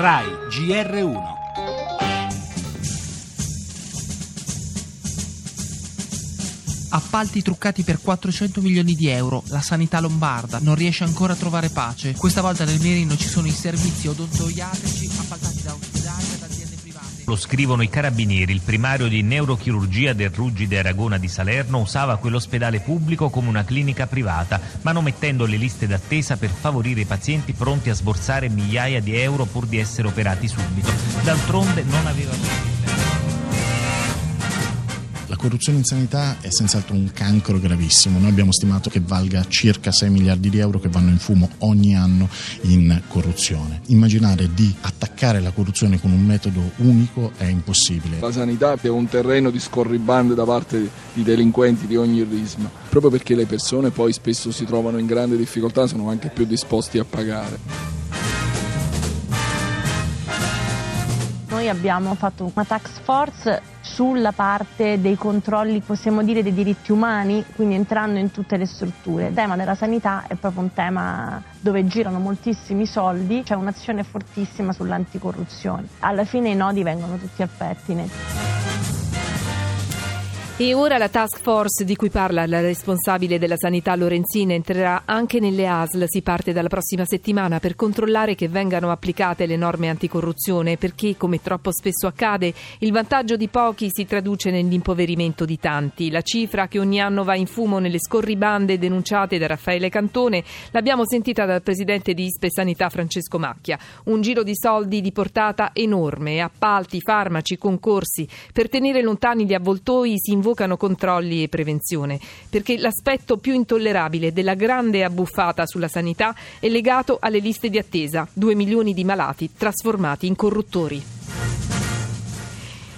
RAI GR1 Appalti truccati per 400 milioni di euro. La sanità lombarda non riesce ancora a trovare pace. Questa volta nel mirino ci sono i servizi odontoiatrici Lo scrivono i carabinieri. Il primario di neurochirurgia del Ruggide Aragona di Salerno usava quell'ospedale pubblico come una clinica privata, manomettendo le liste d'attesa per favorire i pazienti pronti a sborsare migliaia di euro pur di essere operati subito. D'altronde non avevano corruzione in sanità è senz'altro un cancro gravissimo. Noi abbiamo stimato che valga circa 6 miliardi di euro che vanno in fumo ogni anno in corruzione. Immaginare di attaccare la corruzione con un metodo unico è impossibile. La sanità è un terreno di scorribande da parte di delinquenti di ogni risma, proprio perché le persone poi spesso si trovano in grande difficoltà, sono anche più disposti a pagare. Abbiamo fatto una tax force sulla parte dei controlli, possiamo dire, dei diritti umani, quindi entrando in tutte le strutture. Il tema della sanità è proprio un tema dove girano moltissimi soldi, c'è un'azione fortissima sull'anticorruzione. Alla fine i nodi vengono tutti al pettine. E ora la task force di cui parla la responsabile della sanità Lorenzina entrerà anche nelle ASL. Si parte dalla prossima settimana per controllare che vengano applicate le norme anticorruzione perché, come troppo spesso accade, il vantaggio di pochi si traduce nell'impoverimento di tanti. La cifra che ogni anno va in fumo nelle scorribande denunciate da Raffaele Cantone l'abbiamo sentita dal presidente di Ispe Sanità Francesco Macchia. Un giro di soldi di portata enorme, appalti, farmaci, concorsi. Per tenere lontani gli avvoltoi si invoca invocano controlli e prevenzione, perché l'aspetto più intollerabile della grande abbuffata sulla sanità è legato alle liste di attesa, 2 milioni di malati trasformati in corruttori.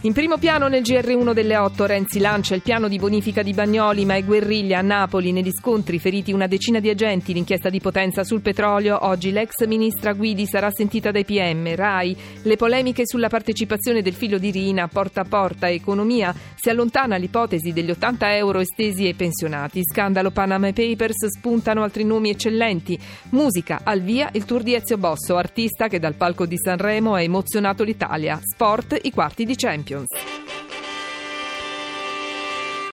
In primo piano nel GR1 delle 8 Renzi lancia il piano di bonifica di Bagnoli, ma è guerriglia a Napoli. Negli scontri feriti una decina di agenti, l'inchiesta di potenza sul petrolio. Oggi l'ex ministra Guidi sarà sentita dai PM. RAI, le polemiche sulla partecipazione del figlio di Rina, porta a porta, economia. Si allontana l'ipotesi degli 80 euro estesi ai pensionati. Scandalo Panama Papers, spuntano altri nomi eccellenti. Musica, al via il tour di Ezio Bosso, artista che dal palco di Sanremo ha emozionato l'Italia. Sport, i quarti di Champions. Champions.